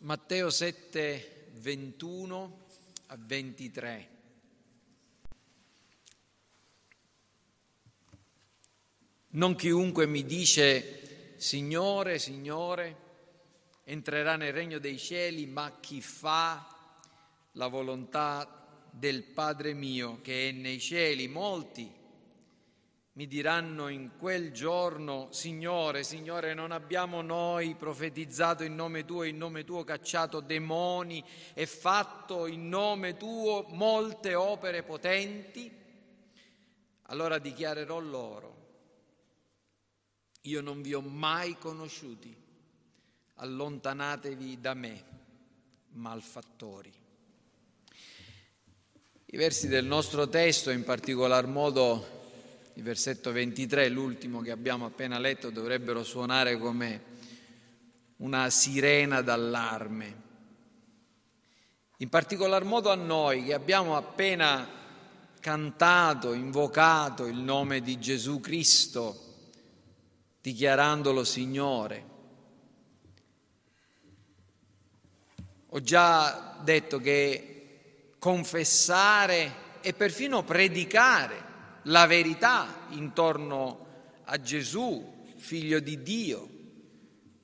Matteo 7, 21 a 23. Non chiunque mi dice Signore, Signore, entrerà nel regno dei cieli, ma chi fa la volontà del Padre mio che è nei cieli. Molti mi diranno in quel giorno, Signore, Signore, non abbiamo noi profetizzato in nome tuo, in nome tuo cacciato demoni e fatto in nome tuo molte opere potenti? Allora dichiarerò loro, io non vi ho mai conosciuti, allontanatevi da me, malfattori. I versi del nostro testo, in particolar modo il versetto 23, l'ultimo che abbiamo appena letto, dovrebbero suonare come una sirena d'allarme. In particolar modo a noi che abbiamo appena cantato, invocato il nome di Gesù Cristo, dichiarandolo Signore. Ho già detto che confessare e perfino predicare la verità intorno a Gesù, figlio di Dio,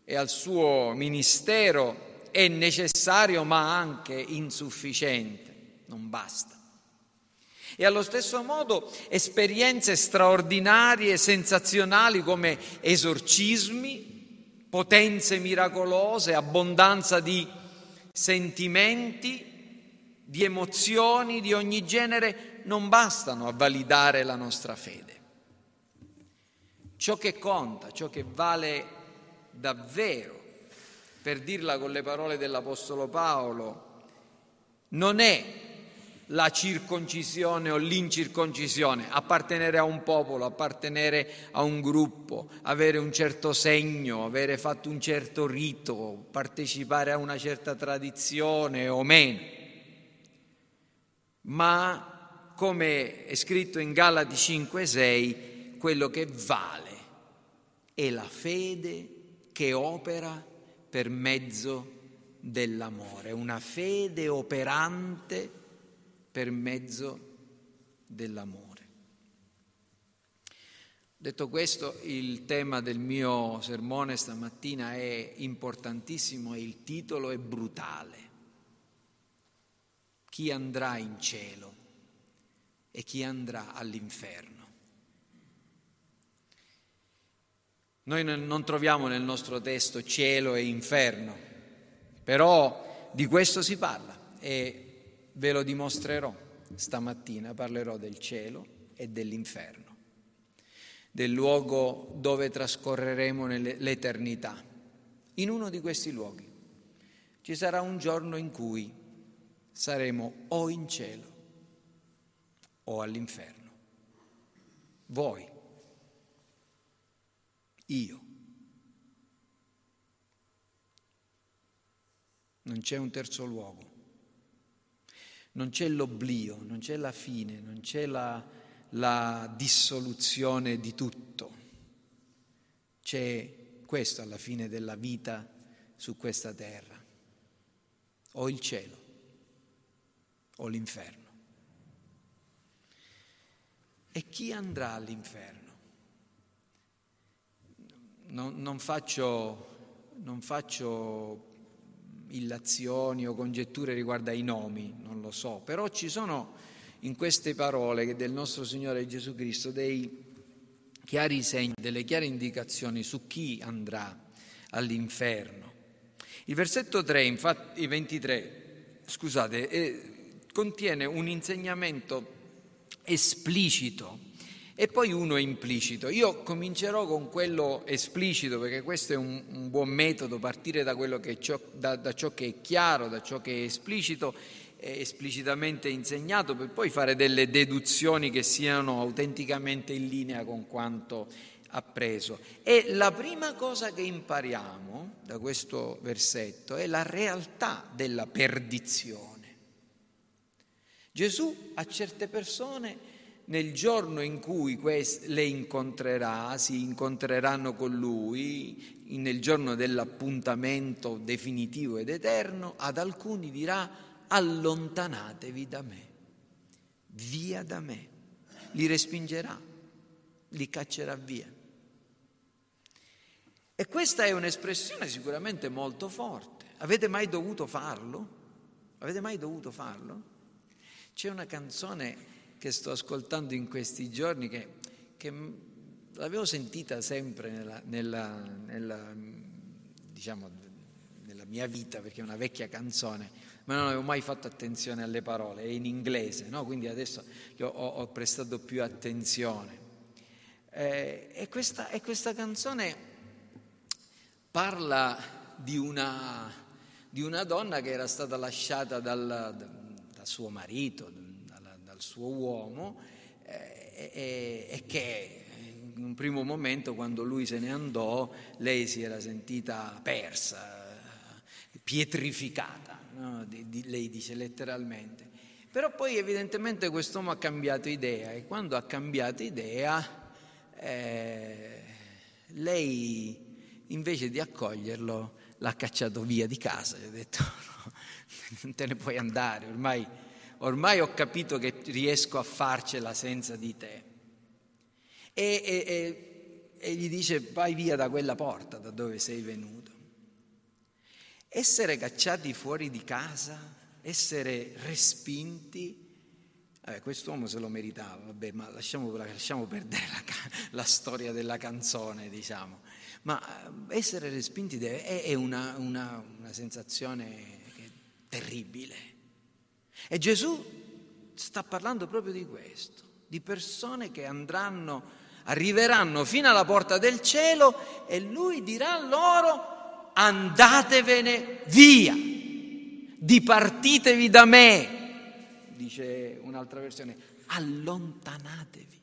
e al suo ministero è necessario ma anche insufficiente, non basta. E allo stesso modo esperienze straordinarie, sensazionali come esorcismi, potenze miracolose, abbondanza di sentimenti, di emozioni di ogni genere non bastano a validare la nostra fede. Ciò che conta, ciò che vale davvero, per dirla con le parole dell'Apostolo Paolo, non è la circoncisione o l'incirconcisione, appartenere a un popolo, appartenere a un gruppo, avere un certo segno, avere fatto un certo rito, partecipare a una certa tradizione o meno, ma come è scritto in Galati 5:6, quello che vale è la fede che opera per mezzo dell'amore, una fede operante per mezzo dell'amore. Detto questo, il tema del mio sermone stamattina è importantissimo e il titolo è brutale. Chi andrà in cielo? E chi andrà all'inferno. Noi non troviamo nel nostro testo cielo e inferno, però di questo si parla e ve lo dimostrerò stamattina, parlerò del cielo e dell'inferno, del luogo dove trascorreremo l'eternità. In uno di questi luoghi ci sarà un giorno in cui saremo o in cielo o all'inferno. Voi, io. Non c'è un terzo luogo, non c'è l'oblio, non c'è la fine, non c'è la, la dissoluzione di tutto. C'è questo alla fine della vita su questa terra, o il cielo o l'inferno. E chi andrà all'inferno? Non, non, faccio, non faccio illazioni o congetture riguardo ai nomi, non lo so, però ci sono in queste parole del nostro Signore Gesù Cristo dei chiari segni, delle chiare indicazioni su chi andrà all'inferno. Il versetto 3, infatti, 23, scusate, eh, contiene un insegnamento esplicito e poi uno implicito. Io comincerò con quello esplicito perché questo è un, un buon metodo, partire da, ciò, da, da, ciò che è chiaro, da ciò che è esplicito, esplicitamente insegnato, per poi fare delle deduzioni che siano autenticamente in linea con quanto appreso. E la prima cosa che impariamo da questo versetto è la realtà della perdizione. Gesù a certe persone nel giorno in cui le incontrerà, si incontreranno con lui, nel giorno dell'appuntamento definitivo ed eterno, ad alcuni dirà allontanatevi da me, via da me, li respingerà, li caccerà via. E questa è un'espressione sicuramente molto forte. Avete mai dovuto farlo? Avete mai dovuto farlo? C'è una canzone che sto ascoltando in questi giorni che, che l'avevo sentita sempre nella, nella, nella, diciamo, nella mia vita perché è una vecchia canzone, ma non avevo mai fatto attenzione alle parole, è in inglese, no? quindi adesso ho, ho, prestato più attenzione. Eh, e, questa, e questa canzone parla di una, di una, donna che era stata lasciata dal, dal suo marito, dal suo uomo eh, e, e che in un primo momento quando lui se ne andò lei si era sentita persa, pietrificata, no? di, di, lei dice letteralmente. Però poi evidentemente quest'uomo ha cambiato idea e quando ha cambiato idea eh, lei invece di accoglierlo l'ha cacciato via di casa, gli ha detto no, non te ne puoi andare, ormai ormai ho capito che riesco a farcela senza di te. E, e, e, e gli dice vai via da quella porta da dove sei venuto. Essere cacciati fuori di casa, essere respinti, eh, quest'uomo se lo meritava, vabbè, ma lasciamo, lasciamo perdere la, la, storia della canzone, diciamo. Ma eh, essere respinti deve, è, è una, una, una sensazione terribile. E Gesù sta parlando proprio di questo, di persone che andranno, arriveranno fino alla porta del cielo e lui dirà loro andatevene via, dipartitevi da me, dice un'altra versione, allontanatevi.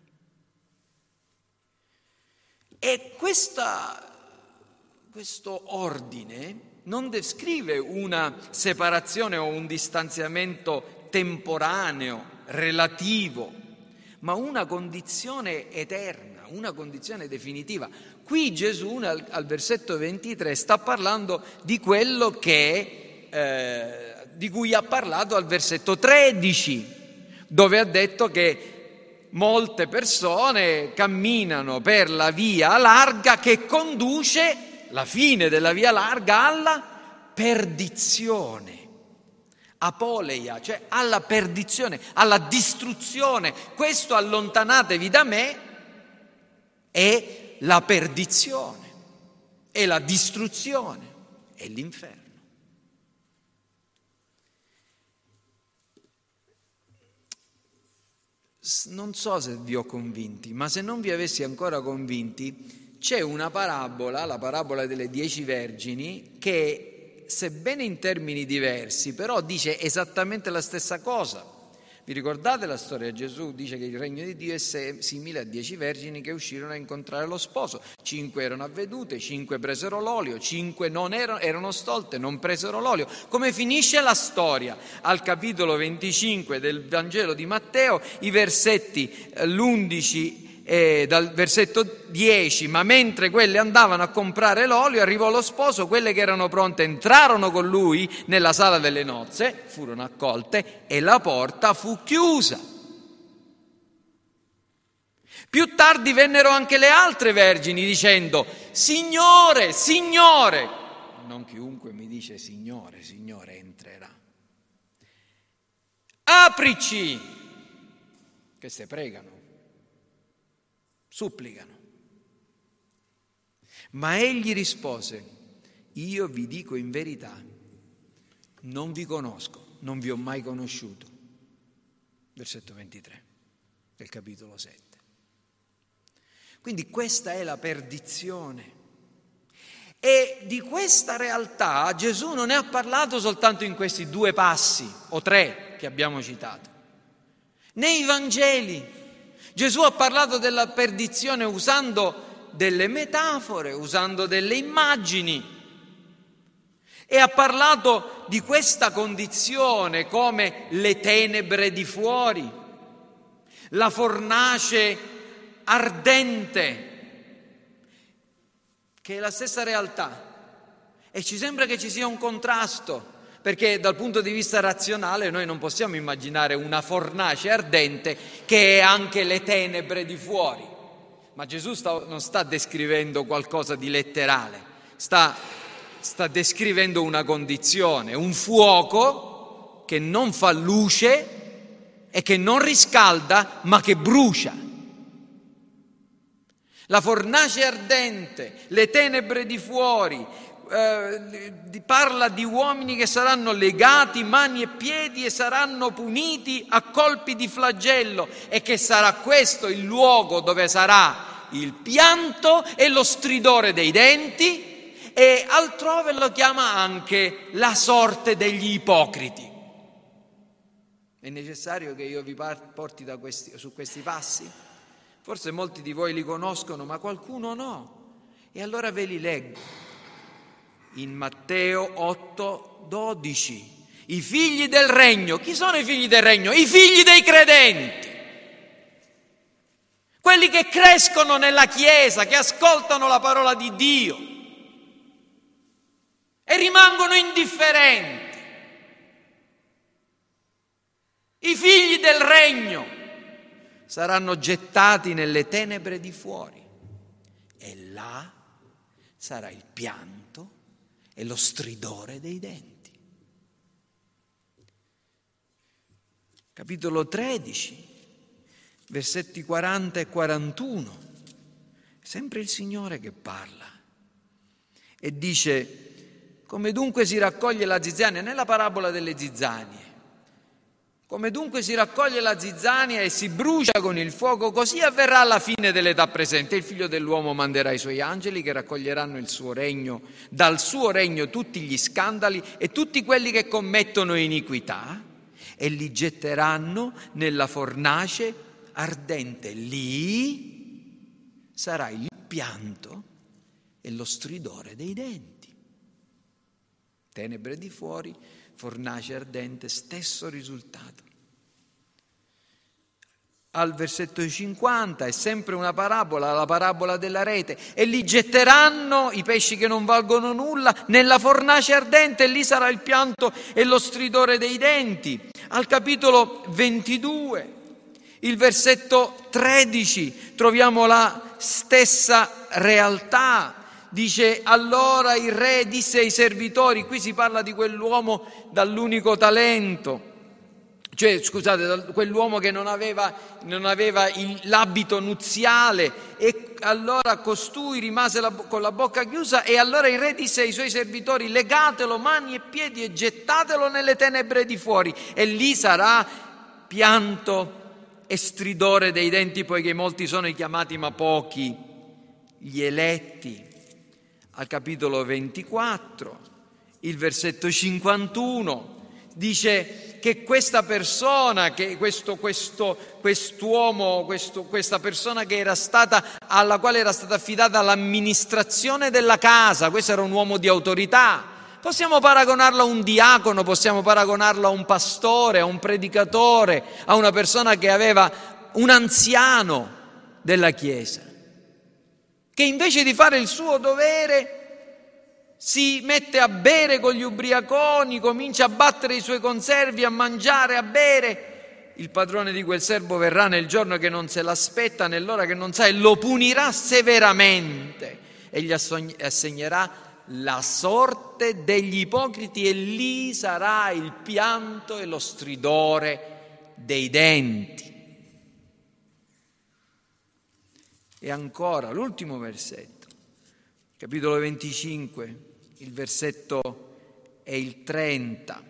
E questa, questo ordine non descrive una separazione o un distanziamento temporaneo, relativo, ma una condizione eterna, una condizione definitiva. Qui Gesù al, al versetto 23 sta parlando di quello che, eh, di cui ha parlato al versetto 13, dove ha detto che molte persone camminano per la via larga che conduce la fine della via larga alla perdizione. Apoleia, cioè alla perdizione, alla distruzione. Questo allontanatevi da me è la perdizione, è la distruzione, è l'inferno. Non so se vi ho convinti, ma se non vi avessi ancora convinti, c'è una parabola, la parabola delle dieci vergini, che sebbene in termini diversi, però dice esattamente la stessa cosa. Vi ricordate la storia? Gesù dice che il regno di Dio è simile a dieci vergini che uscirono a incontrare lo sposo. Cinque erano avvedute, cinque presero l'olio, cinque non erano, erano stolte, non presero l'olio. Come finisce la storia? Al capitolo 25 del Vangelo di Matteo, i versetti eh, l'11 eh, dal versetto 10, ma mentre quelle andavano a comprare l'olio arrivò lo sposo, quelle che erano pronte entrarono con lui nella sala delle nozze, furono accolte e la porta fu chiusa. Più tardi vennero anche le altre vergini dicendo, Signore, Signore, non chiunque mi dice Signore, Signore entrerà. Aprici, che se pregano supplicano. Ma egli rispose, io vi dico in verità, non vi conosco, non vi ho mai conosciuto. Versetto 23 del capitolo 7. Quindi questa è la perdizione. E di questa realtà Gesù non ne ha parlato soltanto in questi due passi o tre che abbiamo citato. Nei Vangeli Gesù ha parlato della perdizione usando delle metafore, usando delle immagini e ha parlato di questa condizione come le tenebre di fuori. la fornace ardente, che è la stessa realtà. E ci sembra che ci sia un contrasto, perché dal punto di vista razionale noi non possiamo immaginare una fornace ardente che è anche le tenebre di fuori. Ma Gesù sta, non sta descrivendo qualcosa di letterale, sta, sta descrivendo una condizione, un fuoco che non fa luce e che non riscalda ma che brucia. La fornace ardente, le tenebre di fuori, eh, parla di uomini che saranno legati mani e piedi e saranno puniti a colpi di flagello e che sarà questo il luogo dove sarà il pianto e lo stridore dei denti e altrove lo chiama anche la sorte degli ipocriti. È necessario che io vi porti questi, su questi passi? Forse molti di voi li conoscono, ma qualcuno no. E allora ve li leggo. In Matteo 8, 12. I figli del regno. Chi sono i figli del regno? I figli dei credenti. Quelli che crescono nella Chiesa, che ascoltano la parola di Dio e rimangono indifferenti. I figli del regno saranno gettati nelle tenebre di fuori e là sarà il pianto e lo stridore dei denti. Capitolo 13, versetti 40 e 41, sempre il Signore che parla e dice, come dunque si raccoglie la zizzania, nella parabola delle zizzanie, come dunque si raccoglie la zizzania e si brucia con il fuoco, così avverrà alla fine dell'età presente. Il figlio dell'uomo manderà i suoi angeli che raccoglieranno suo regno, dal suo regno tutti gli scandali e tutti quelli che commettono iniquità e li getteranno nella fornace ardente. Lì sarà il pianto e lo stridore dei denti. Tenebre di fuori fornace ardente, stesso risultato. Al versetto 50 è sempre una parabola, la parabola della rete, e li getteranno i pesci che non valgono nulla nella fornace ardente e lì sarà il pianto e lo stridore dei denti. Al capitolo 22, il versetto 13, troviamo la stessa realtà Dice allora il re disse ai servitori, qui si parla di quell'uomo dall'unico talento, cioè scusate, quell'uomo che non aveva, non aveva il, l'abito nuziale e allora costui rimase la, con la bocca chiusa e allora il re disse ai suoi servitori legatelo mani e piedi e gettatelo nelle tenebre di fuori e lì sarà pianto e stridore dei denti poiché molti sono i chiamati ma pochi gli eletti al capitolo 24, il versetto 51, dice che questa persona, che questo, questo, quest'uomo, questo, questa persona stata, alla quale era stata affidata l'amministrazione della casa, questo era un uomo di autorità, Possiamo paragonarlo a un diacono, possiamo paragonarlo a un pastore, a un predicatore, a una persona che aveva un anziano della Chiesa che invece di fare il suo dovere si mette a bere con gli ubriaconi, comincia a battere i suoi conservi, a mangiare, a bere. Il padrone di quel servo verrà nel giorno che non se l'aspetta, nell'ora che non sa, e lo punirà severamente e gli assegnerà la sorte degli ipocriti e lì sarà il pianto e lo stridore dei denti. E ancora l'ultimo versetto, capitolo 25, il versetto è il 30,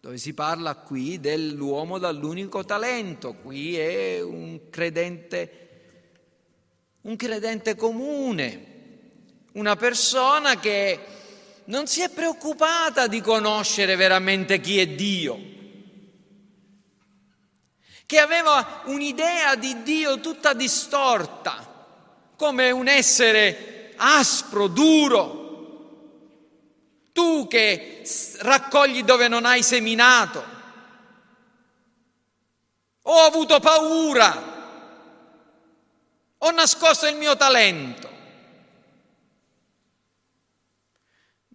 dove si parla qui dell'uomo dall'unico talento. Qui è un credente, un credente comune, una persona che non si è preoccupata di conoscere veramente chi è Dio che aveva un'idea di Dio tutta distorta, come un essere aspro, duro. Tu che raccogli dove non hai seminato, Ho avuto paura, ho nascosto il mio talento.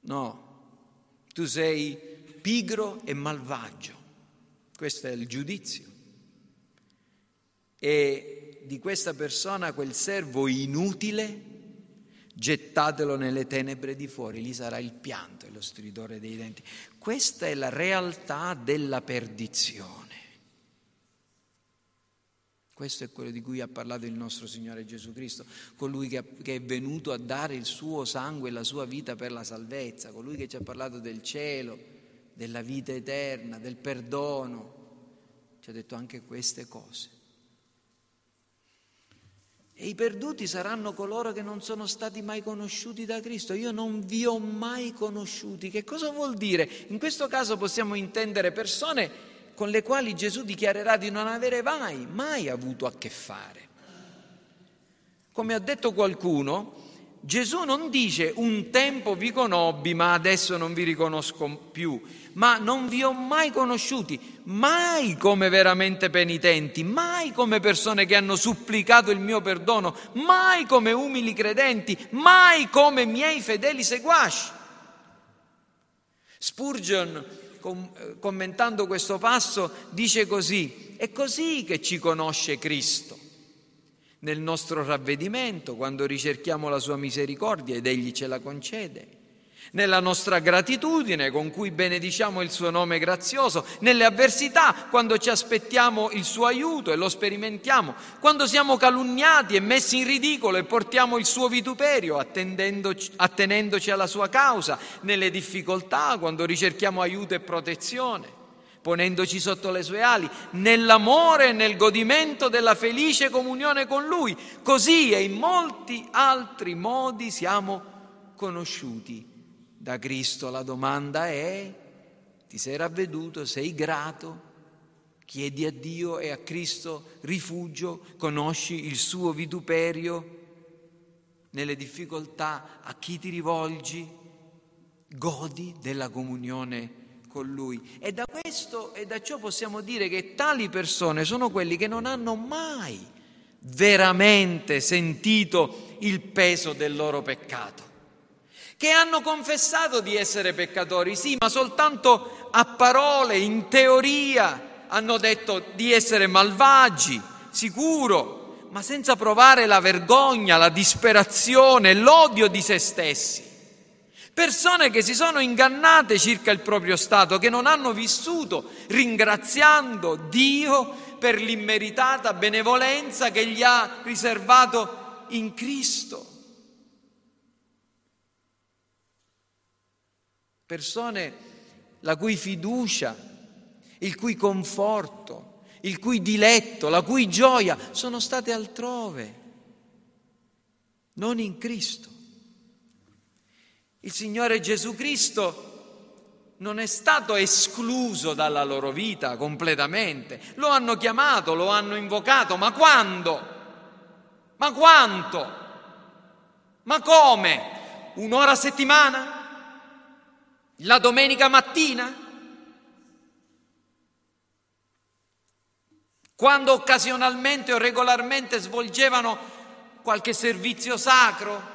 No, tu sei pigro e malvagio. Questo è il giudizio. E di questa persona, quel servo inutile, gettatelo nelle tenebre di fuori, lì sarà il pianto e lo stridore dei denti. Questa è la realtà della perdizione. Questo è quello di cui ha parlato il nostro Signore Gesù Cristo, colui che, è venuto a dare il suo sangue e la sua vita per la salvezza, colui che ci ha parlato del cielo, della vita eterna, del perdono. Ci ha detto anche queste cose. E i perduti saranno coloro che non sono stati mai conosciuti da Cristo. Io non vi ho mai conosciuti. Che cosa vuol dire? In questo caso possiamo intendere persone con le quali Gesù dichiarerà di non avere mai, mai avuto a che fare. Come ha detto qualcuno, Gesù non dice un tempo vi conobbi ma adesso non vi riconosco più, ma non vi ho mai conosciuti, mai come veramente penitenti, mai come persone che hanno supplicato il mio perdono, mai come umili credenti, mai come miei fedeli seguaci. Spurgeon commentando questo passo, dice così, è così che ci conosce Cristo, nel nostro ravvedimento, quando ricerchiamo la sua misericordia ed Egli ce la concede. Nella nostra gratitudine con cui benediciamo il suo nome grazioso, nelle avversità quando ci aspettiamo il suo aiuto e lo sperimentiamo, quando siamo calunniati e messi in ridicolo e portiamo il suo vituperio attenendoci alla sua causa, nelle difficoltà quando ricerchiamo aiuto e protezione ponendoci sotto le sue ali, nell'amore e nel godimento della felice comunione con Lui. Così e in molti altri modi siamo conosciuti. Da Cristo la domanda è, ti sei ravveduto, sei grato, chiedi a Dio e a Cristo rifugio, conosci il suo vituperio? Nelle difficoltà, a chi ti rivolgi, godi della comunione con Lui. E da questo e da ciò possiamo dire che tali persone sono quelli che non hanno mai veramente sentito il peso del loro peccato che hanno confessato di essere peccatori, sì, ma soltanto a parole, in teoria, hanno detto di essere malvagi, sicuro, ma senza provare la vergogna, la disperazione, l'odio di se stessi. Persone che si sono ingannate circa il proprio stato, che non hanno vissuto ringraziando Dio per l'immeritata benevolenza che gli ha riservato in Cristo. persone la cui fiducia, il cui conforto, il cui diletto, la cui gioia sono state altrove, non in Cristo. Il Signore Gesù Cristo non è stato escluso dalla loro vita completamente, lo hanno chiamato, lo hanno invocato, ma quando? Ma quanto? Ma come? Un'ora a settimana? La domenica mattina? Quando occasionalmente o regolarmente svolgevano qualche servizio sacro?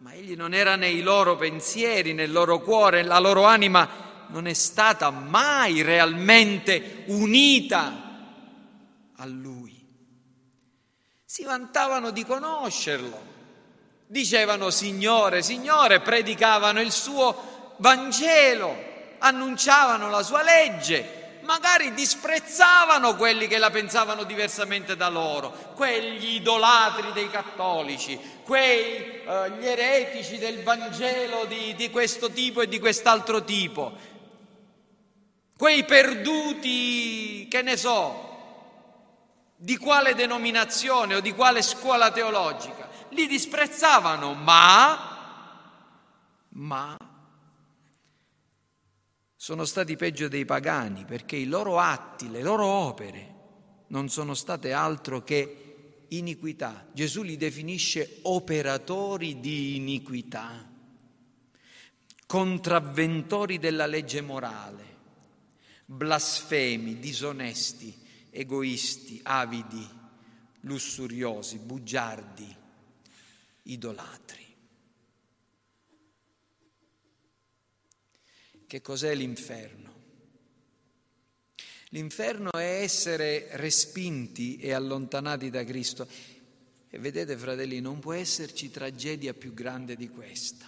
Ma egli non era nei loro pensieri, nel loro cuore, la loro anima non è stata mai realmente unita a lui. Si vantavano di conoscerlo, dicevano Signore, Signore, predicavano il suo Vangelo, annunciavano la sua legge, magari disprezzavano quelli che la pensavano diversamente da loro, quegli idolatri dei cattolici, quei eh, eretici del Vangelo di, di questo tipo e di quest'altro tipo, quei perduti, che ne so, di quale denominazione o di quale scuola teologica, li disprezzavano, ma, ma sono stati peggio dei pagani perché i loro atti, le loro opere non sono state altro che iniquità. Gesù li definisce operatori di iniquità, contravventori della legge morale, blasfemi, disonesti, egoisti, avidi, lussuriosi, bugiardi, idolatri. Che cos'è l'inferno? L'inferno è essere respinti e allontanati da Cristo. E vedete, fratelli, non può esserci tragedia più grande di questa.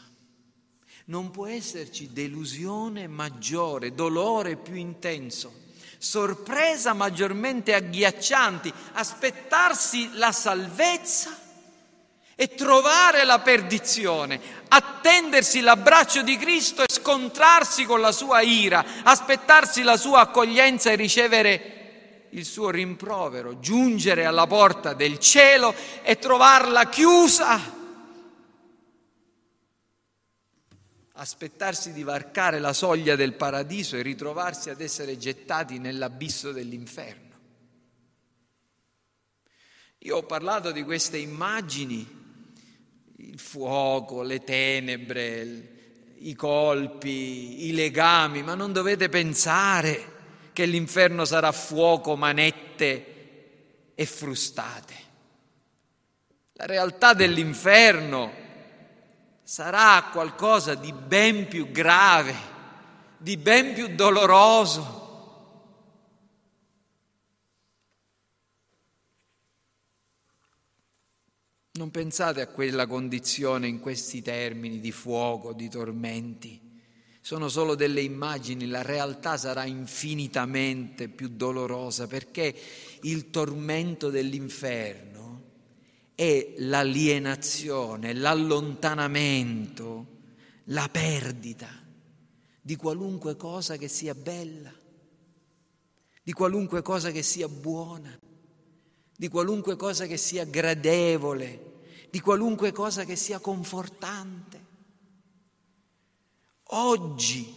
Non può esserci delusione maggiore, dolore più intenso, sorpresa maggiormente agghiaccianti, aspettarsi la salvezza e trovare la perdizione, attendersi l'abbraccio di Cristo e scontrarsi con la sua ira, aspettarsi la sua accoglienza e ricevere il suo rimprovero, giungere alla porta del cielo e trovarla chiusa. Aspettarsi di varcare la soglia del paradiso e ritrovarsi ad essere gettati nell'abisso dell'inferno. Io ho parlato di queste immagini il fuoco, le tenebre, i colpi, i legami, ma non dovete pensare che l'inferno sarà fuoco, manette e frustate. La realtà dell'inferno sarà qualcosa di ben più grave, di ben più doloroso Non pensate a quella condizione in questi termini di fuoco, di tormenti. Sono solo delle immagini, la realtà sarà infinitamente più dolorosa perché il tormento dell'inferno è l'alienazione, l'allontanamento, la perdita di qualunque cosa che sia bella, di qualunque cosa che sia buona di qualunque cosa che sia gradevole, di qualunque cosa che sia confortante. Oggi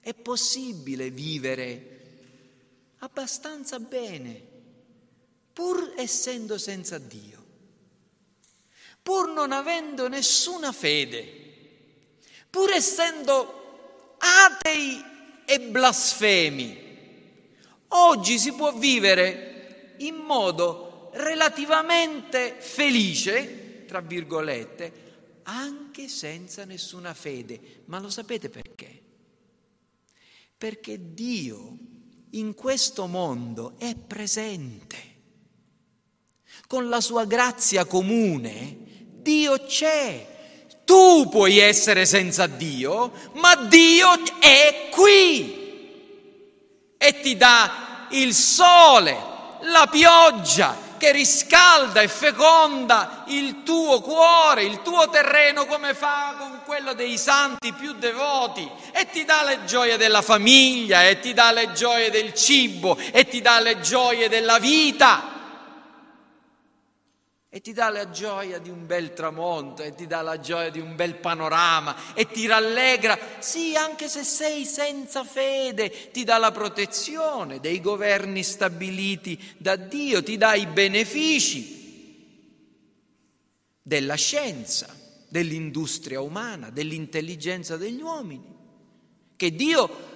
è possibile vivere abbastanza bene, pur essendo senza Dio, pur non avendo nessuna fede, pur essendo atei e blasfemi. Oggi si può vivere in modo relativamente felice, tra virgolette, anche senza nessuna fede. Ma lo sapete perché? Perché Dio in questo mondo è presente. Con la sua grazia comune Dio c'è. Tu puoi essere senza Dio, ma Dio è qui e ti dà il sole, la pioggia che riscalda e feconda il tuo cuore, il tuo terreno come fa con quello dei santi più devoti e ti dà le gioie della famiglia e ti dà le gioie del cibo e ti dà le gioie della vita e ti dà la gioia di un bel tramonto e ti dà la gioia di un bel panorama e ti rallegra, sì, anche se sei senza fede, ti dà la protezione dei governi stabiliti da Dio, ti dà i benefici della scienza, dell'industria umana, dell'intelligenza degli uomini, che Dio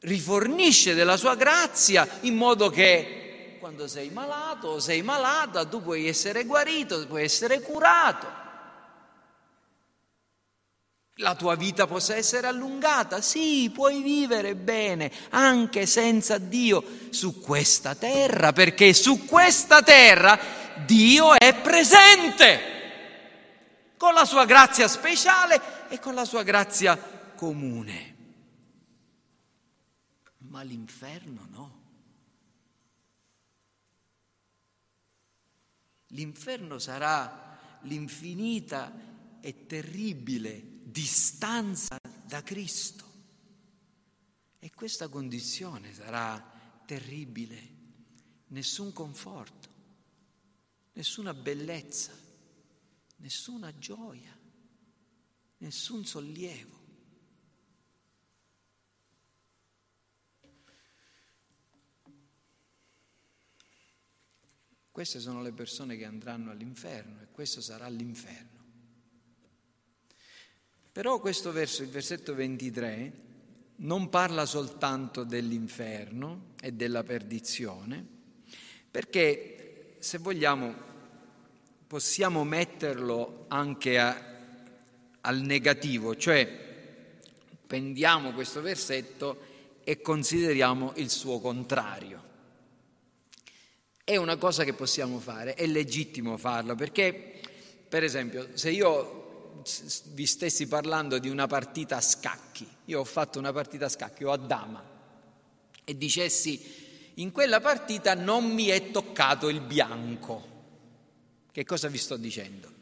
rifornisce della sua grazia in modo che quando sei malato o sei malata, tu puoi essere guarito, puoi essere curato. La tua vita possa essere allungata, sì, puoi vivere bene anche senza Dio su questa terra, perché su questa terra Dio è presente con la sua grazia speciale e con la sua grazia comune. Ma l'inferno no. L'inferno sarà l'infinita e terribile distanza da Cristo. E questa condizione sarà terribile. Nessun conforto, nessuna bellezza, nessuna gioia, nessun sollievo. Queste sono le persone che andranno all'inferno e questo sarà l'inferno. Però questo verso, il versetto 23, non parla soltanto dell'inferno e della perdizione, perché se vogliamo possiamo metterlo anche a, al negativo, cioè prendiamo questo versetto e consideriamo il suo contrario. È una cosa che possiamo fare, è legittimo farlo, perché per esempio se io vi stessi parlando di una partita a scacchi, io ho fatto una partita a scacchi, o a dama, e dicessi in quella partita non mi è toccato il bianco, che cosa vi sto dicendo?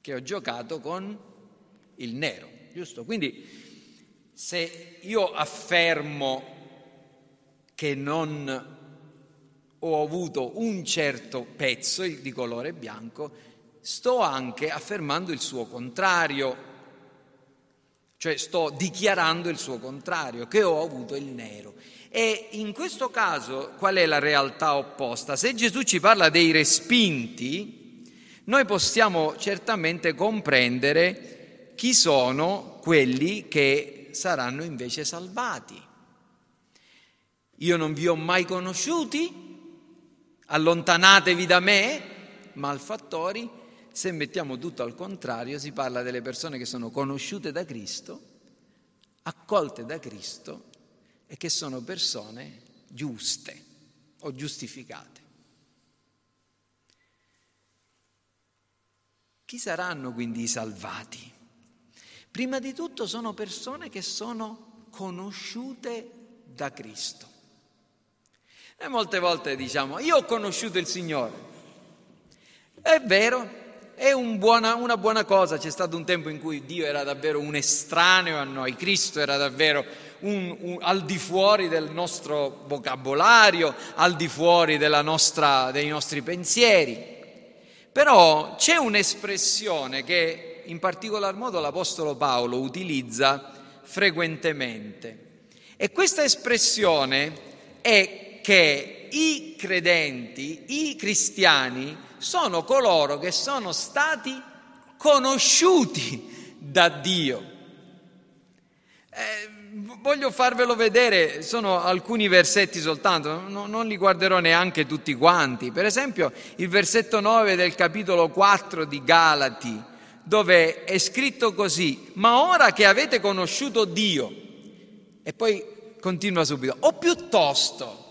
Che ho giocato con il nero, giusto? Quindi se io affermo che non ho avuto un certo pezzo di colore bianco, sto anche affermando il suo contrario, cioè sto dichiarando il suo contrario, che ho avuto il nero. E in questo caso qual è la realtà opposta? Se Gesù ci parla dei respinti, noi possiamo certamente comprendere chi sono quelli che saranno invece salvati. Io non vi ho mai conosciuti, allontanatevi da me, malfattori, se mettiamo tutto al contrario, si parla delle persone che sono conosciute da Cristo, accolte da Cristo e che sono persone giuste o giustificate. Chi saranno quindi i salvati? Prima di tutto sono persone che sono conosciute da Cristo. E molte volte diciamo, io ho conosciuto il Signore. È vero, è un buona, una buona cosa. C'è stato un tempo in cui Dio era davvero un estraneo a noi, Cristo era davvero un, un, al di fuori del nostro vocabolario, al di fuori nostra, dei nostri pensieri. Però c'è un'espressione che in particolar modo l'Apostolo Paolo utilizza frequentemente. E questa espressione è che i credenti, i cristiani, sono coloro che sono stati conosciuti da Dio. Eh, voglio farvelo vedere, sono alcuni versetti soltanto, no, non li guarderò neanche tutti quanti. Per esempio il versetto 9 del capitolo 4 di Galati dove è scritto così, ma ora che avete conosciuto Dio, e poi continua subito, o piuttosto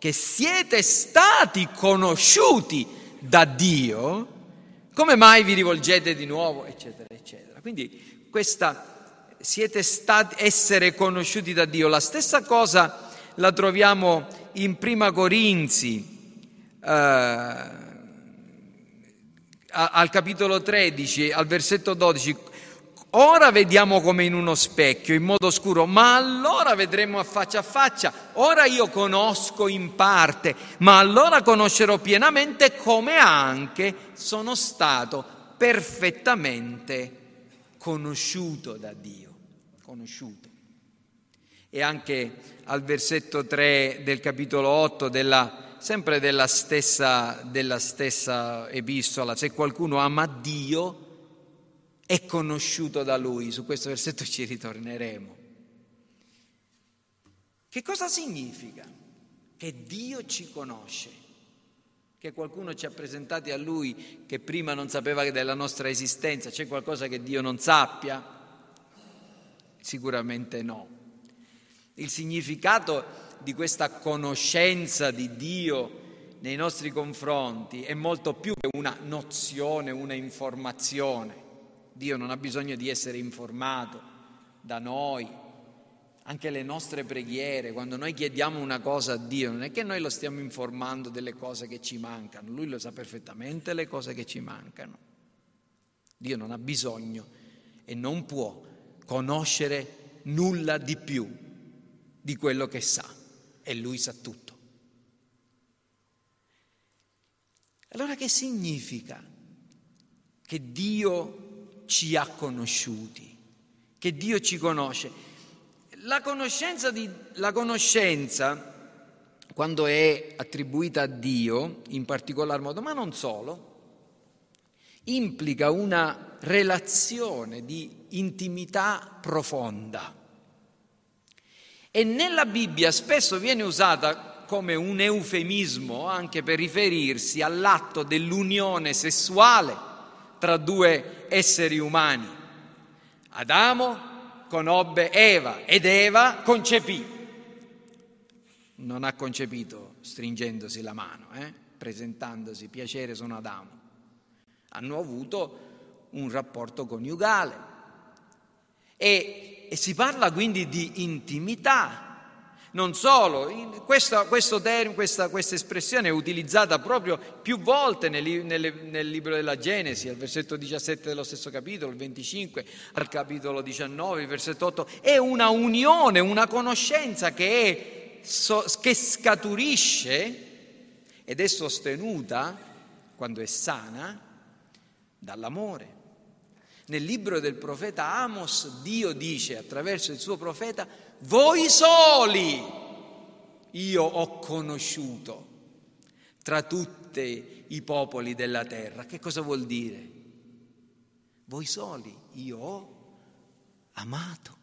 che siete stati conosciuti da Dio, come mai vi rivolgete di nuovo, eccetera, eccetera. Quindi questa siete stati essere conosciuti da Dio, la stessa cosa la troviamo in Prima Corinzi. Eh, al capitolo 13, al versetto 12, ora vediamo come in uno specchio, in modo scuro, ma allora vedremo a faccia a faccia. Ora io conosco in parte, ma allora conoscerò pienamente come anche sono stato perfettamente conosciuto da Dio. Conosciuto. E anche al versetto 3 del capitolo 8 della sempre della stessa, della stessa epistola, se qualcuno ama Dio è conosciuto da Lui, su questo versetto ci ritorneremo. Che cosa significa? Che Dio ci conosce, che qualcuno ci ha presentati a Lui che prima non sapeva della nostra esistenza, c'è qualcosa che Dio non sappia? Sicuramente no. Il significato di questa conoscenza di Dio nei nostri confronti è molto più che una nozione, una informazione. Dio non ha bisogno di essere informato da noi. Anche le nostre preghiere, quando noi chiediamo una cosa a Dio, non è che noi lo stiamo informando delle cose che ci mancano, Lui lo sa perfettamente le cose che ci mancano. Dio non ha bisogno e non può conoscere nulla di più di quello che sa e lui sa tutto. Allora che significa che Dio ci ha conosciuti, che Dio ci conosce? La conoscenza, di, la conoscenza, quando è attribuita a Dio, in particolar modo, ma non solo, implica una relazione di intimità profonda. E nella Bibbia spesso viene usata come un eufemismo anche per riferirsi all'atto dell'unione sessuale tra due esseri umani. Adamo conobbe Eva ed Eva concepì. Non ha concepito stringendosi la mano, eh? presentandosi, piacere sono Adamo. Hanno avuto un rapporto coniugale. E, e si parla quindi di intimità, non solo, questo term, questa, questa, espressione è utilizzata proprio più volte nel, nel, nel, libro della Genesi, al versetto 17 dello stesso capitolo, il 25, al capitolo 19, il versetto 8. È una unione, una conoscenza che, è, so, che scaturisce ed è sostenuta, quando è sana, dall'amore. Nel libro del profeta Amos Dio dice attraverso il suo profeta voi soli io ho conosciuto tra tutti i popoli della terra. Che cosa vuol dire? Voi soli io ho amato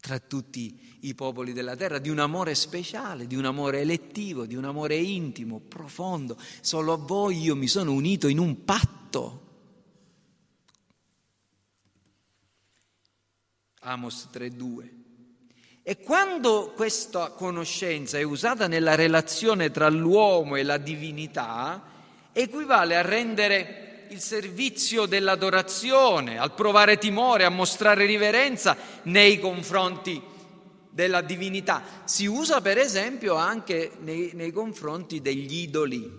tra tutti i popoli della terra, di un amore speciale, di un amore elettivo, di un amore intimo, profondo. Solo a voi io mi sono unito in un patto. Amos 3.2 e quando questa conoscenza è usata nella relazione tra l'uomo e la divinità, equivale a rendere il servizio dell'adorazione, al provare timore, a mostrare riverenza nei confronti della divinità. Si usa per esempio anche nei, nei confronti degli idoli.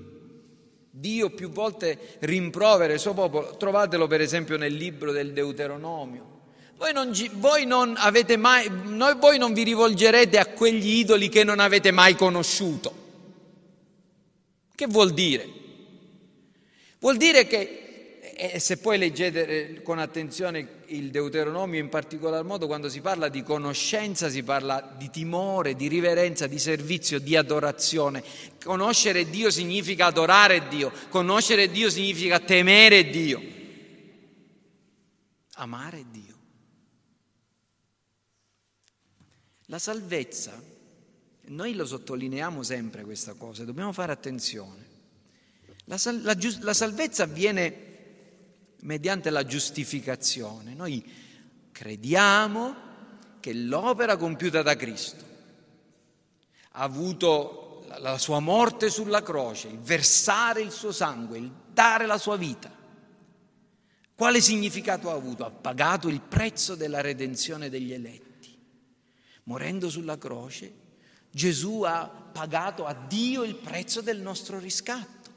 Dio più volte rimprovera il suo popolo, trovatelo per esempio nel libro del Deuteronomio. Voi non, voi, non mai, voi non vi rivolgerete a quegli idoli che non avete mai conosciuto. Che vuol dire? Vuol dire che, e se poi leggete eh, con attenzione il Deuteronomio in particolar modo, quando si parla di conoscenza si parla di timore, di riverenza, di servizio, di adorazione. Conoscere Dio significa adorare Dio, conoscere Dio significa temere Dio, amare Dio. La salvezza, noi lo sottolineiamo sempre questa cosa, dobbiamo fare attenzione. La, sal- la, giu- la salvezza avviene mediante la giustificazione. Noi crediamo che l'opera compiuta da Cristo ha avuto la sua morte sulla croce, il versare il suo sangue, il dare la sua vita. Quale significato ha avuto? Ha pagato il prezzo della redenzione degli eletti morendo sulla croce, Gesù ha pagato a Dio il prezzo del nostro riscatto.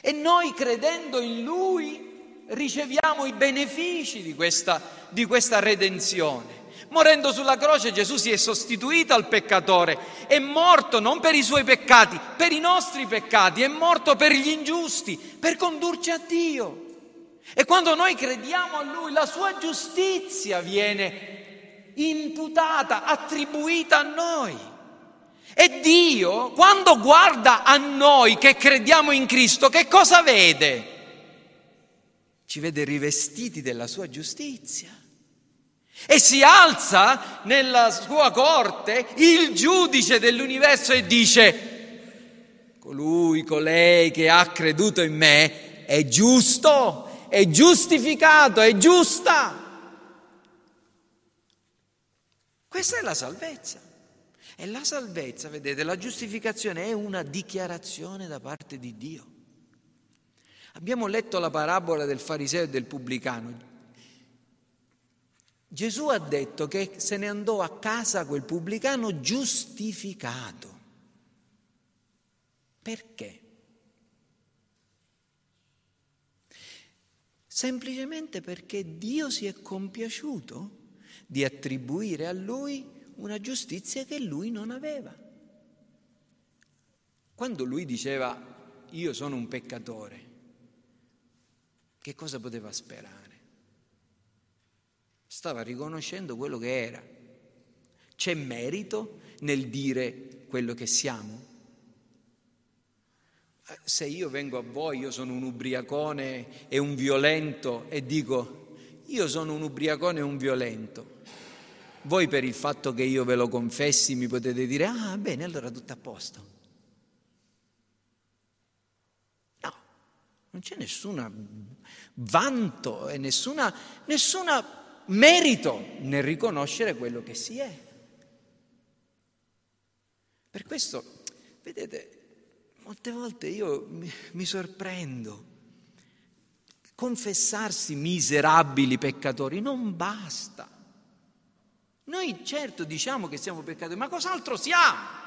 E noi credendo in Lui riceviamo i benefici di questa, di questa redenzione. Morendo sulla croce Gesù si è sostituito al peccatore, è morto non per i suoi peccati, per i nostri peccati, è morto per gli ingiusti, per condurci a Dio. E quando noi crediamo a Lui, la sua giustizia viene imputata, attribuita a noi. E Dio, quando guarda a noi che crediamo in Cristo, che cosa vede? Ci vede rivestiti della sua giustizia. E si alza nella sua corte il giudice dell'universo e dice, colui, colei che ha creduto in me è giusto, è giustificato, è giusta. Questa è la salvezza. E la salvezza, vedete, la giustificazione è una dichiarazione da parte di Dio. Abbiamo letto la parabola del fariseo e del pubblicano. Gesù ha detto che se ne andò a casa quel pubblicano giustificato. Perché? Semplicemente perché Dio si è compiaciuto di attribuire a lui una giustizia che lui non aveva. Quando lui diceva io sono un peccatore, che cosa poteva sperare? Stava riconoscendo quello che era. C'è merito nel dire quello che siamo? Se io vengo a voi, io sono un ubriacone e un violento e dico io sono un ubriacone e un violento, voi per il fatto che io ve lo confessi mi potete dire, ah bene, allora tutto a posto. No, non c'è nessun vanto e nessuna, nessuna merito nel riconoscere quello che si è. Per questo, vedete, molte volte io mi, mi sorprendo. Confessarsi miserabili peccatori non basta. Noi certo diciamo che siamo peccatori, ma cos'altro siamo?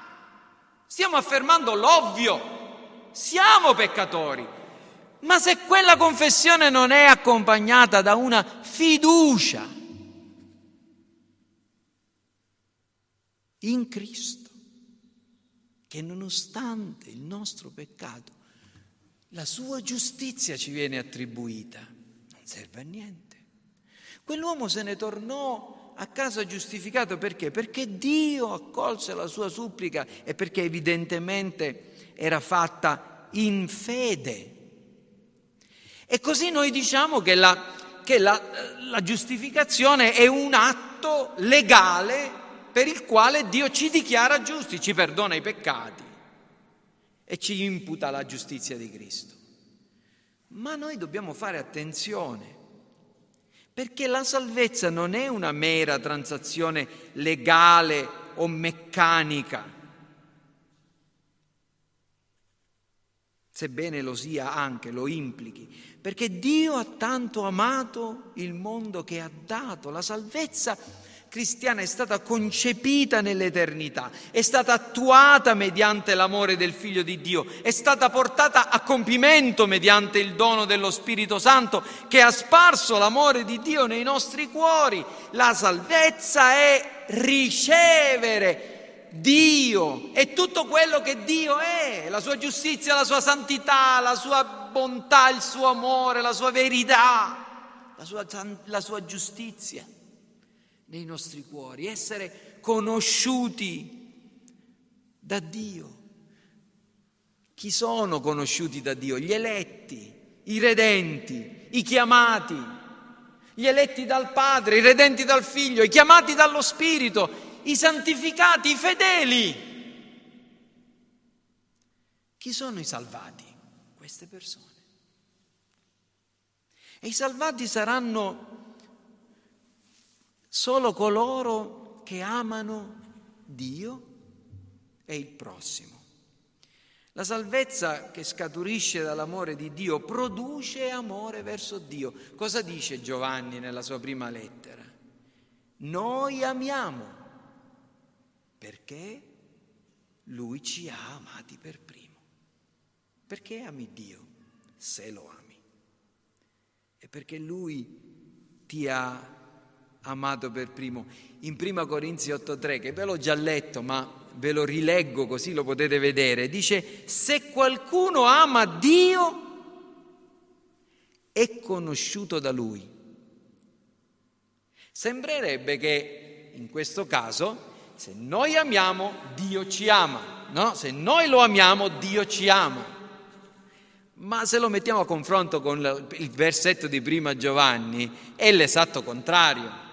Stiamo affermando l'ovvio. Siamo peccatori. Ma se quella confessione non è accompagnata da una fiducia in Cristo, che nonostante il nostro peccato, la sua giustizia ci viene attribuita, non serve a niente. Quell'uomo se ne tornò a casa giustificato perché? Perché Dio accolse la sua supplica e perché evidentemente era fatta in fede. E così noi diciamo che la, che la, la giustificazione è un atto legale per il quale Dio ci dichiara giusti, ci perdona i peccati e ci imputa la giustizia di Cristo. Ma noi dobbiamo fare attenzione, perché la salvezza non è una mera transazione legale o meccanica, sebbene lo sia anche, lo implichi, perché Dio ha tanto amato il mondo che ha dato. La salvezza cristiana è stata concepita nell'eternità, è stata attuata mediante l'amore del Figlio di Dio, è stata portata a compimento mediante il dono dello Spirito Santo che ha sparso l'amore di Dio nei nostri cuori. La salvezza è ricevere Dio e tutto quello che Dio è, la sua giustizia, la sua santità, la sua bontà, il suo amore, la sua verità, la sua, la sua giustizia nei nostri cuori, essere conosciuti da Dio. Chi sono conosciuti da Dio? Gli eletti, i redenti, i chiamati, gli eletti dal Padre, i redenti dal Figlio, i chiamati dallo Spirito, i santificati, i fedeli. Chi sono i salvati? Queste persone. E i salvati saranno solo coloro che amano Dio e il prossimo. La salvezza che scaturisce dall'amore di Dio produce amore verso Dio. Cosa dice Giovanni nella sua prima lettera? Noi amiamo perché Lui ci ha amati per primo. Perché ami Dio se lo ami? E perché Lui ti ha amato per primo. In 1 Corinzi 8.3, che ve l'ho già letto, ma ve lo rileggo così lo potete vedere, dice, se qualcuno ama Dio, è conosciuto da Lui. Sembrerebbe che in questo caso se noi amiamo, Dio ci ama, no? Se noi lo amiamo, Dio ci ama. Ma se lo mettiamo a confronto con il versetto di prima Giovanni, è l'esatto contrario.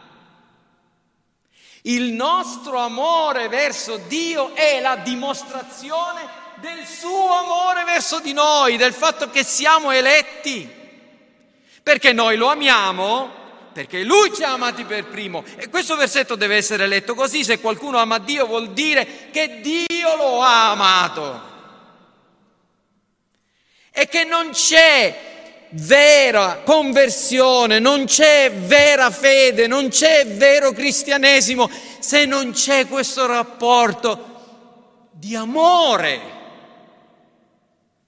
Il nostro amore verso Dio è la dimostrazione del suo amore verso di noi, del fatto che siamo eletti. Perché noi lo amiamo perché Lui ci ha amati per primo. E questo versetto deve essere letto così, se qualcuno ama Dio vuol dire che Dio lo ha amato. E che non c'è vera conversione, non c'è vera fede, non c'è vero cristianesimo se non c'è questo rapporto di amore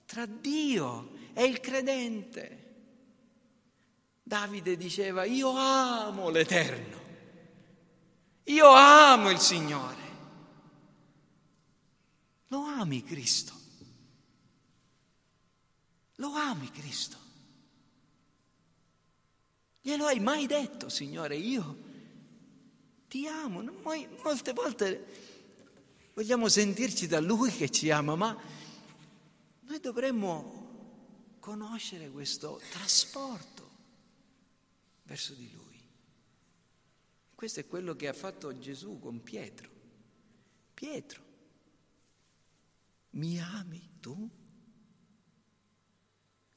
tra Dio e il credente. Davide diceva, io amo l'Eterno, io amo il Signore. Lo ami Cristo? Lo ami Cristo? Glielo hai mai detto, Signore, io ti amo? Molte volte vogliamo sentirci da Lui che ci ama, ma noi dovremmo conoscere questo trasporto verso di Lui. questo è quello che ha fatto Gesù con Pietro. Pietro, mi ami tu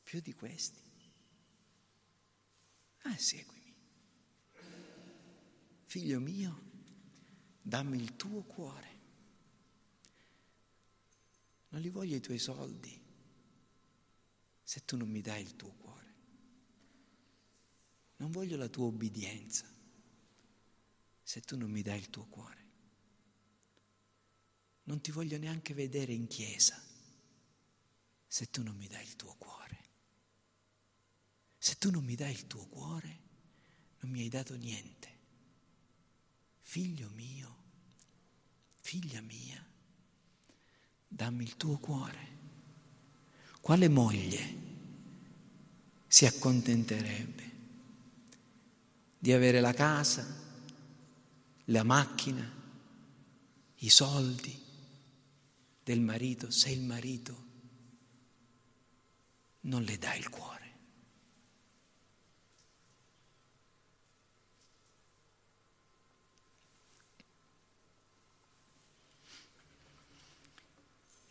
più di questi? Ah, seguimi. Figlio mio, dammi il tuo cuore. Non li voglio i tuoi soldi se tu non mi dai il tuo cuore. Non voglio la tua obbedienza se tu non mi dai il tuo cuore. Non ti voglio neanche vedere in chiesa se tu non mi dai il tuo cuore. Se tu non mi dai il tuo cuore, non mi hai dato niente. Figlio mio, figlia mia, dammi il tuo cuore. Quale moglie si accontenterebbe di avere la casa, la macchina, i soldi del marito se il marito non le dà il cuore?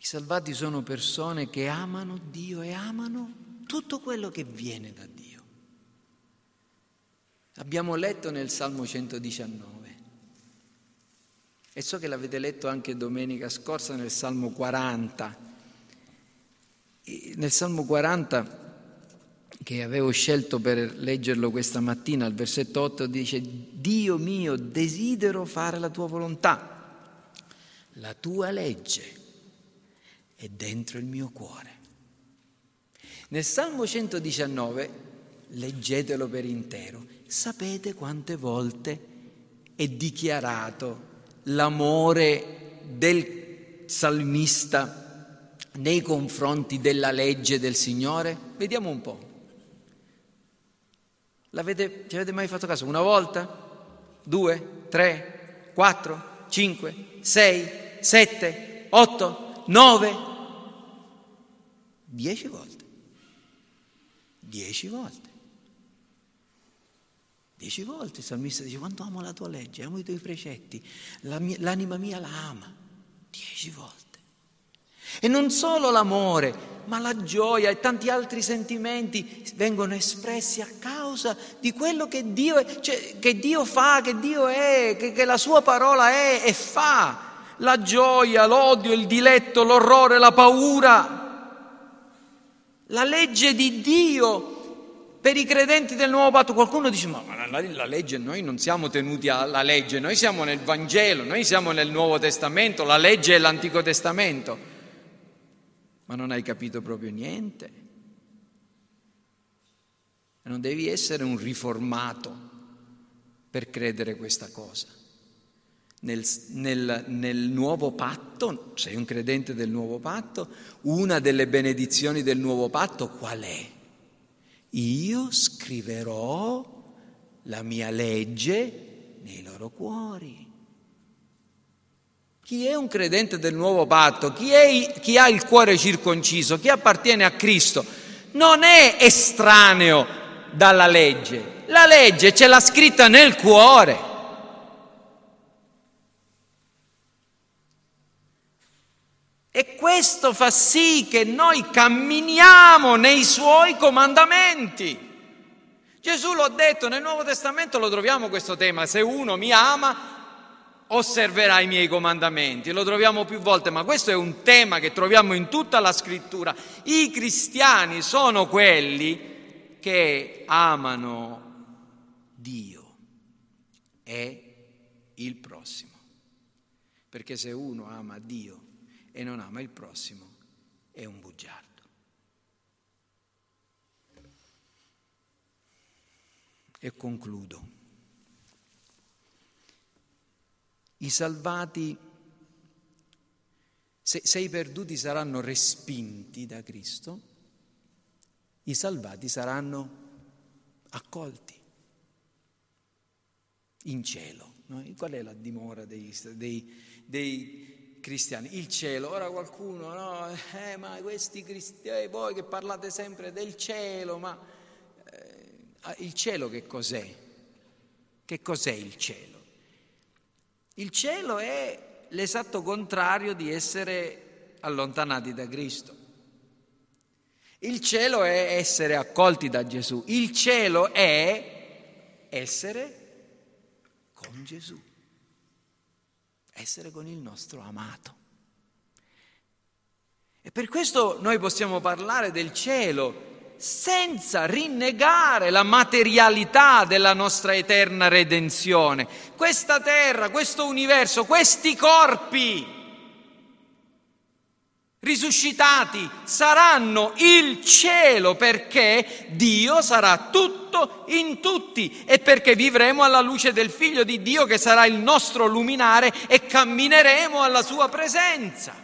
I salvati sono persone che amano Dio e amano tutto quello che viene da Dio. Abbiamo letto nel Salmo 119 e so che l'avete letto anche domenica scorsa nel Salmo 40. nel Salmo 40 che avevo scelto per leggerlo questa mattina, al versetto 8 dice, Dio mio, desidero fare la tua volontà, la tua legge è dentro il mio cuore. Nel Salmo 119, leggetelo per intero, sapete quante volte è dichiarato l'amore del salmista nei confronti della legge del Signore? Vediamo un po'. Ci avete mai fatto caso? Una volta? Due? Tre? Quattro? Cinque? Sei? Sette? Otto? Nove? Dieci volte. Dieci volte. Dieci volte il salmista dice quanto amo la tua legge, amo i tuoi precetti, la mia, l'anima mia la ama. Dieci volte. E non solo l'amore, ma la gioia e tanti altri sentimenti vengono espressi a causa di quello che Dio, è, cioè, che Dio fa, che Dio è, che, che la sua parola è e fa. La gioia, l'odio, il diletto, l'orrore, la paura, la legge di Dio per i credenti del nuovo patto. Qualcuno dice, ma la, la, legge, noi non siamo tenuti alla legge, noi siamo nel Vangelo, noi siamo nel Nuovo Testamento, la legge è l'Antico Testamento. Ma non hai capito proprio niente. Non devi essere un riformato per credere questa cosa. Nel, nel, nel, nuovo patto, sei un credente del nuovo patto, una delle benedizioni del nuovo patto qual è? Io scriverò la mia legge nei loro cuori. Chi è un credente del nuovo patto, chi, è, chi ha il cuore circonciso, chi appartiene a Cristo, non è estraneo dalla legge. La legge ce l'ha scritta nel cuore. E questo fa sì che noi camminiamo nei suoi comandamenti. Gesù l'ha detto, nel Nuovo Testamento lo troviamo questo tema, se uno mi ama osserverà i miei comandamenti, lo troviamo più volte, ma questo è un tema che troviamo in tutta la scrittura. I cristiani sono quelli che amano Dio e il prossimo. Perché se uno ama Dio e non ama il prossimo è un bugiardo. E concludo. I salvati, se, se, i perduti saranno respinti da Cristo, i salvati saranno accolti in cielo. No? Qual è la dimora dei, dei, dei cristiani, il cielo. Ora qualcuno, no, eh, ma questi cristiani, voi che parlate sempre del cielo, ma eh, il cielo che cos'è? Che cos'è il cielo? Il cielo è l'esatto contrario di essere allontanati da Cristo. Il cielo è essere accolti da Gesù. Il cielo è essere con Gesù, essere con il nostro amato. E per questo noi possiamo parlare del cielo senza rinnegare la materialità della nostra eterna redenzione. Questa terra, questo universo, questi corpi risuscitati saranno il cielo perché Dio sarà tutto in tutti e perché vivremo alla luce del Figlio di Dio che sarà il nostro luminare e cammineremo alla sua presenza.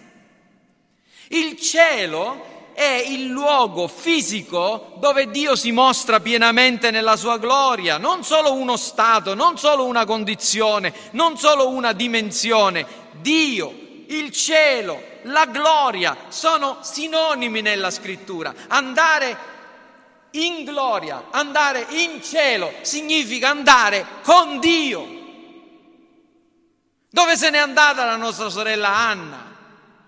Il cielo è il luogo fisico dove Dio si mostra pienamente nella sua gloria, non solo uno stato, non solo una condizione, non solo una dimensione. Dio, il cielo, la gloria sono sinonimi nella scrittura. Andare in gloria, andare in cielo significa andare con Dio. Dove se n'è andata la nostra sorella Anna?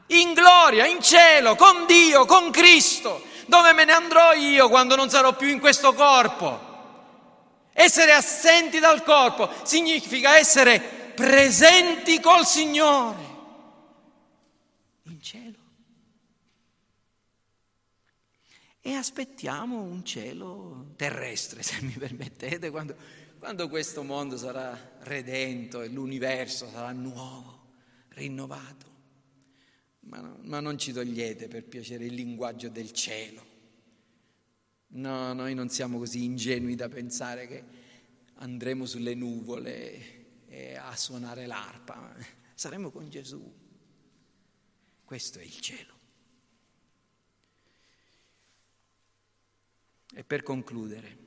in gloria, in cielo, con Dio, con Cristo. Dove me ne andrò io quando non sarò più in questo corpo? Essere assenti dal corpo significa essere presenti col Signore in cielo. E aspettiamo un cielo terrestre, se mi permettete, quando, quando questo mondo sarà redento e l'universo sarà nuovo, rinnovato. Ma, ma non ci togliete per piacere il linguaggio del cielo. No, noi non siamo così ingenui da pensare che andremo sulle nuvole a suonare l'arpa. Saremo con Gesù. Questo è il cielo. E per concludere,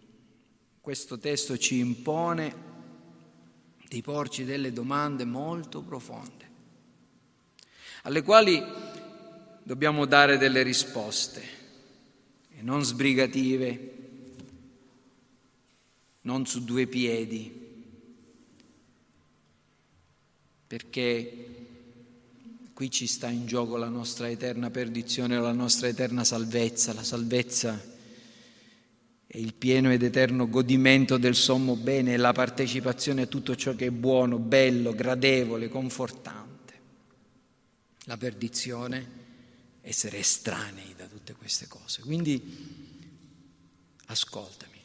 questo testo ci impone di porci delle domande molto profonde alle quali dobbiamo dare delle risposte, e non sbrigative, non su due piedi, perché qui ci sta in gioco la nostra eterna perdizione, la nostra eterna salvezza, la salvezza è il pieno ed eterno godimento del sommo bene e la partecipazione a tutto ciò che è buono, bello, gradevole, confortante la perdizione, essere estranei da tutte queste cose. Quindi ascoltami.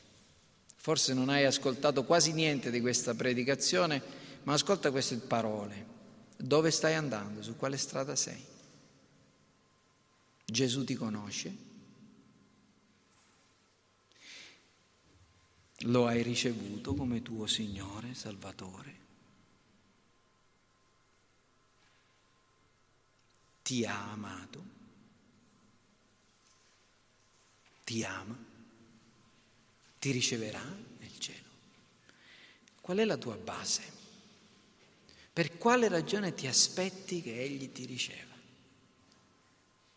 Forse non hai ascoltato quasi niente di questa predicazione, ma ascolta queste parole. Dove stai andando? Su quale strada sei? Gesù ti conosce? Lo hai ricevuto come tuo Signore, Salvatore? ti ha amato, ti ama, ti riceverà nel cielo. Qual è la tua base? Per quale ragione ti aspetti che Egli ti riceva?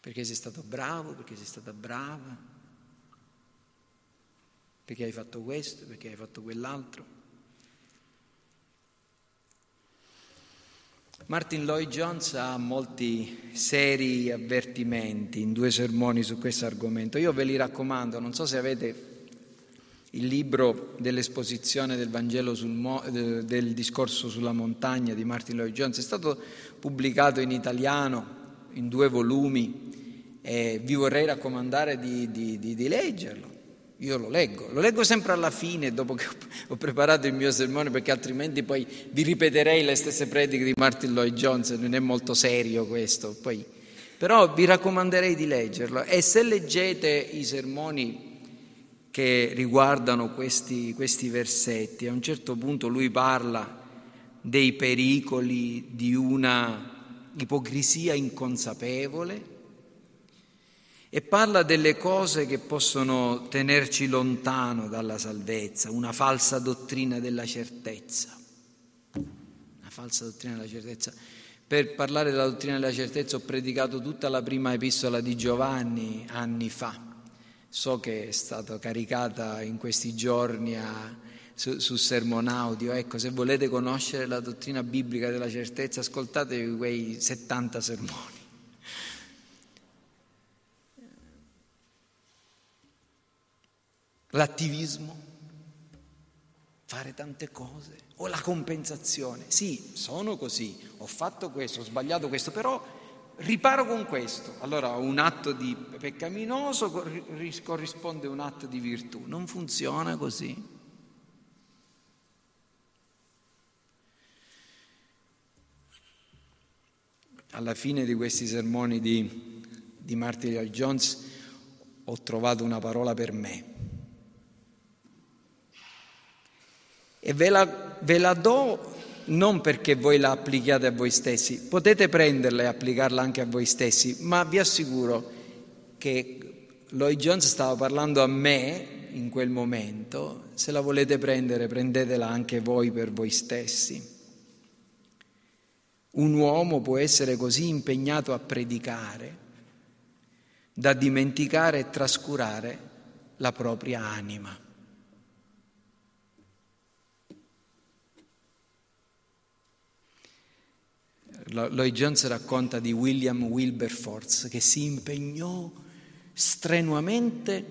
Perché sei stato bravo, perché sei stata brava, perché hai fatto questo, perché hai fatto quell'altro? Martin Lloyd Jones ha molti seri avvertimenti in due sermoni su questo argomento. Io ve li raccomando, non so se avete il libro dell'esposizione del Vangelo Mo- del discorso sulla montagna di Martin Lloyd Jones, è stato pubblicato in italiano in due volumi e vi vorrei raccomandare di, di, di, di leggerlo. Io lo leggo, lo leggo sempre alla fine dopo che ho preparato il mio sermone perché altrimenti poi vi ripeterei le stesse prediche di Martin Lloyd Jones, non è molto serio questo. Poi. Però vi raccomanderei di leggerlo e se leggete i sermoni che riguardano questi, questi versetti, a un certo punto lui parla dei pericoli di una ipocrisia inconsapevole e parla delle cose che possono tenerci lontano dalla salvezza, una falsa dottrina della certezza. Una falsa dottrina della certezza. Per parlare della dottrina della certezza ho predicato tutta la prima epistola di Giovanni anni fa. So che è stata caricata in questi giorni a su, su Sermon Audio. Ecco, se volete conoscere la dottrina biblica della certezza, ascoltatevi quei 70 sermoni. L'attivismo, fare tante cose, o la compensazione. Sì, sono così, ho fatto questo, ho sbagliato questo, però riparo con questo. Allora un atto di peccaminoso corrisponde a un atto di virtù. Non funziona così. Alla fine di questi sermoni di, di Martin Lloyd Jones ho trovato una parola per me. E ve la, ve la do non perché voi la applichiate a voi stessi, potete prenderla e applicarla anche a voi stessi, ma vi assicuro che Lloyd Jones stava parlando a me in quel momento, se la volete prendere prendetela anche voi per voi stessi. Un uomo può essere così impegnato a predicare da dimenticare e trascurare la propria anima. Lloyd Jones racconta di William Wilberforce che si impegnò strenuamente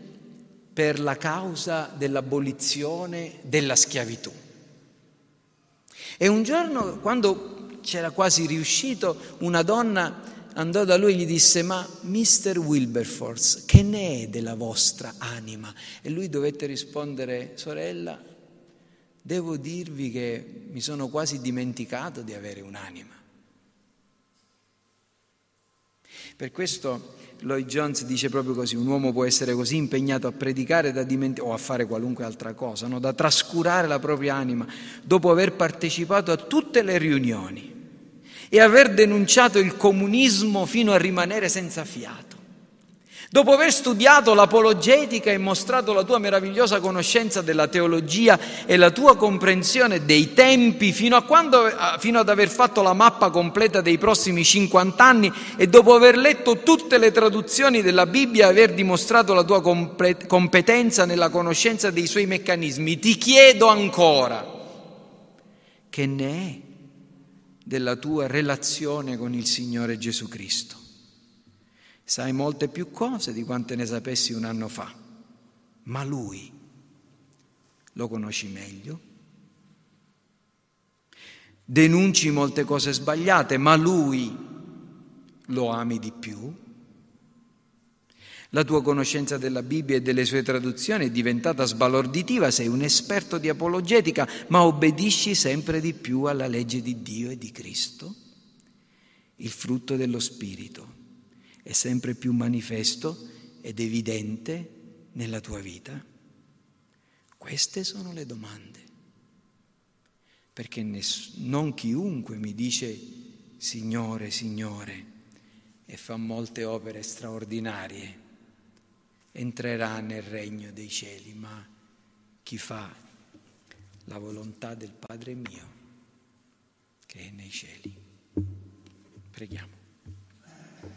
per la causa dell'abolizione della schiavitù. E un giorno, quando c'era quasi riuscito, una donna andò da lui e gli disse, ma Mr. Wilberforce, che ne è della vostra anima? E lui dovette rispondere, sorella, devo dirvi che mi sono quasi dimenticato di avere un'anima. Per questo Lloyd Jones dice proprio così, un uomo può essere così impegnato a predicare diment- o a fare qualunque altra cosa, no? da trascurare la propria anima, dopo aver partecipato a tutte le riunioni e aver denunciato il comunismo fino a rimanere senza fiato. Dopo aver studiato l'apologetica e mostrato la tua meravigliosa conoscenza della teologia e la tua comprensione dei tempi fino, quando, fino, ad aver fatto la mappa completa dei prossimi 50 anni e dopo aver letto tutte le traduzioni della Bibbia e aver dimostrato la tua competenza nella conoscenza dei suoi meccanismi, ti chiedo ancora che ne è della tua relazione con il Signore Gesù Cristo. Sai molte più cose di quante ne sapessi un anno fa, ma lui lo conosci meglio. Denunci molte cose sbagliate, ma lui lo ami di più. La tua conoscenza della Bibbia e delle sue traduzioni è diventata sbalorditiva, sei un esperto di apologetica, ma obbedisci sempre di più alla legge di Dio e di Cristo? Il frutto dello Spirito è sempre più manifesto ed evidente nella tua vita? Queste sono le domande. Perché ness- non chiunque mi dice Signore, Signore e fa molte opere straordinarie entrerà nel regno dei cieli, ma chi fa la volontà del Padre mio che è nei cieli. Preghiamo.